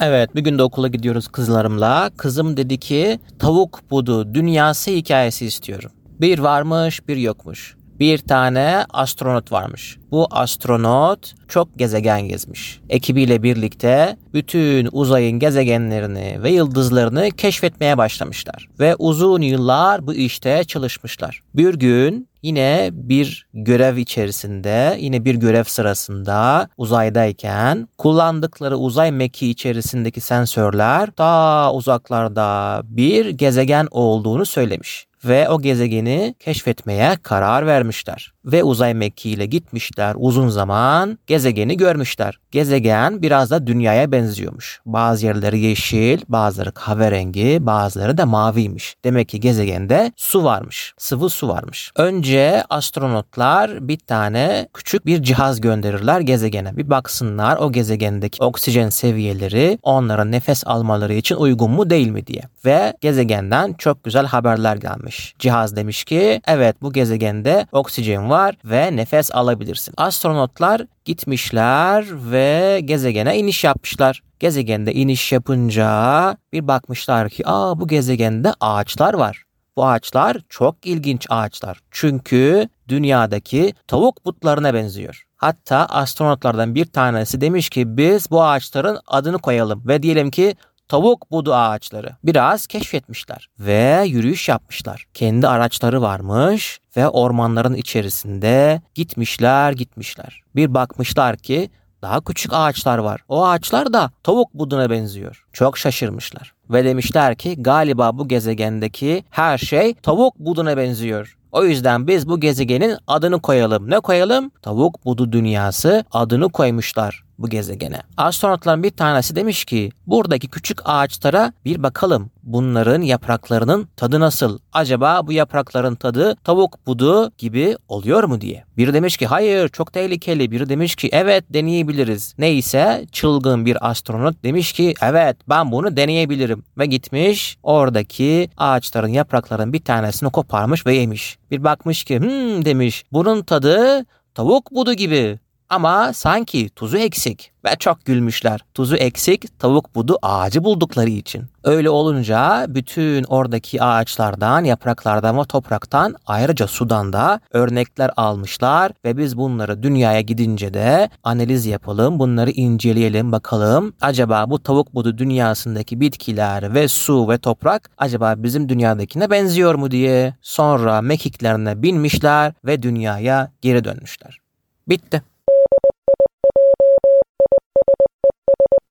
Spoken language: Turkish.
Evet bir gün de okula gidiyoruz kızlarımla. Kızım dedi ki tavuk budu dünyası hikayesi istiyorum. Bir varmış bir yokmuş. Bir tane astronot varmış. Bu astronot çok gezegen gezmiş. Ekibiyle birlikte bütün uzayın gezegenlerini ve yıldızlarını keşfetmeye başlamışlar. Ve uzun yıllar bu işte çalışmışlar. Bir gün yine bir görev içerisinde, yine bir görev sırasında uzaydayken kullandıkları uzay mekiği içerisindeki sensörler daha uzaklarda bir gezegen olduğunu söylemiş ve o gezegeni keşfetmeye karar vermişler. Ve uzay mekiğiyle gitmişler uzun zaman gezegeni görmüşler. Gezegen biraz da dünyaya benziyormuş. Bazı yerleri yeşil, bazıları kahverengi, bazıları da maviymiş. Demek ki gezegende su varmış. Sıvı su varmış. Önce astronotlar bir tane küçük bir cihaz gönderirler gezegene. Bir baksınlar o gezegendeki oksijen seviyeleri onlara nefes almaları için uygun mu değil mi diye. Ve gezegenden çok güzel haberler gelmiş. Cihaz demiş ki evet bu gezegende oksijen var ve nefes alabilirsin. Astronotlar gitmişler ve gezegene iniş yapmışlar. Gezegende iniş yapınca bir bakmışlar ki aa bu gezegende ağaçlar var. Bu ağaçlar çok ilginç ağaçlar. Çünkü dünyadaki tavuk butlarına benziyor. Hatta astronotlardan bir tanesi demiş ki biz bu ağaçların adını koyalım ve diyelim ki tavuk budu ağaçları. Biraz keşfetmişler ve yürüyüş yapmışlar. Kendi araçları varmış ve ormanların içerisinde gitmişler gitmişler. Bir bakmışlar ki daha küçük ağaçlar var. O ağaçlar da tavuk buduna benziyor. Çok şaşırmışlar. Ve demişler ki galiba bu gezegendeki her şey tavuk buduna benziyor. O yüzden biz bu gezegenin adını koyalım. Ne koyalım? Tavuk budu dünyası adını koymuşlar bu gezegene. Astronotların bir tanesi demiş ki buradaki küçük ağaçlara bir bakalım. Bunların yapraklarının tadı nasıl? Acaba bu yaprakların tadı tavuk budu gibi oluyor mu diye. Biri demiş ki hayır çok tehlikeli. Biri demiş ki evet deneyebiliriz. Neyse çılgın bir astronot demiş ki evet ben bunu deneyebilirim. Ve gitmiş oradaki ağaçların yapraklarının bir tanesini koparmış ve yemiş. Bir bakmış ki hmm demiş bunun tadı tavuk budu gibi. Ama sanki tuzu eksik ve çok gülmüşler. Tuzu eksik tavuk budu ağacı buldukları için. Öyle olunca bütün oradaki ağaçlardan, yapraklardan ve topraktan ayrıca sudan da örnekler almışlar ve biz bunları dünyaya gidince de analiz yapalım, bunları inceleyelim bakalım. Acaba bu tavuk budu dünyasındaki bitkiler ve su ve toprak acaba bizim dünyadakine benziyor mu diye. Sonra mekiklerine binmişler ve dünyaya geri dönmüşler. Bitti.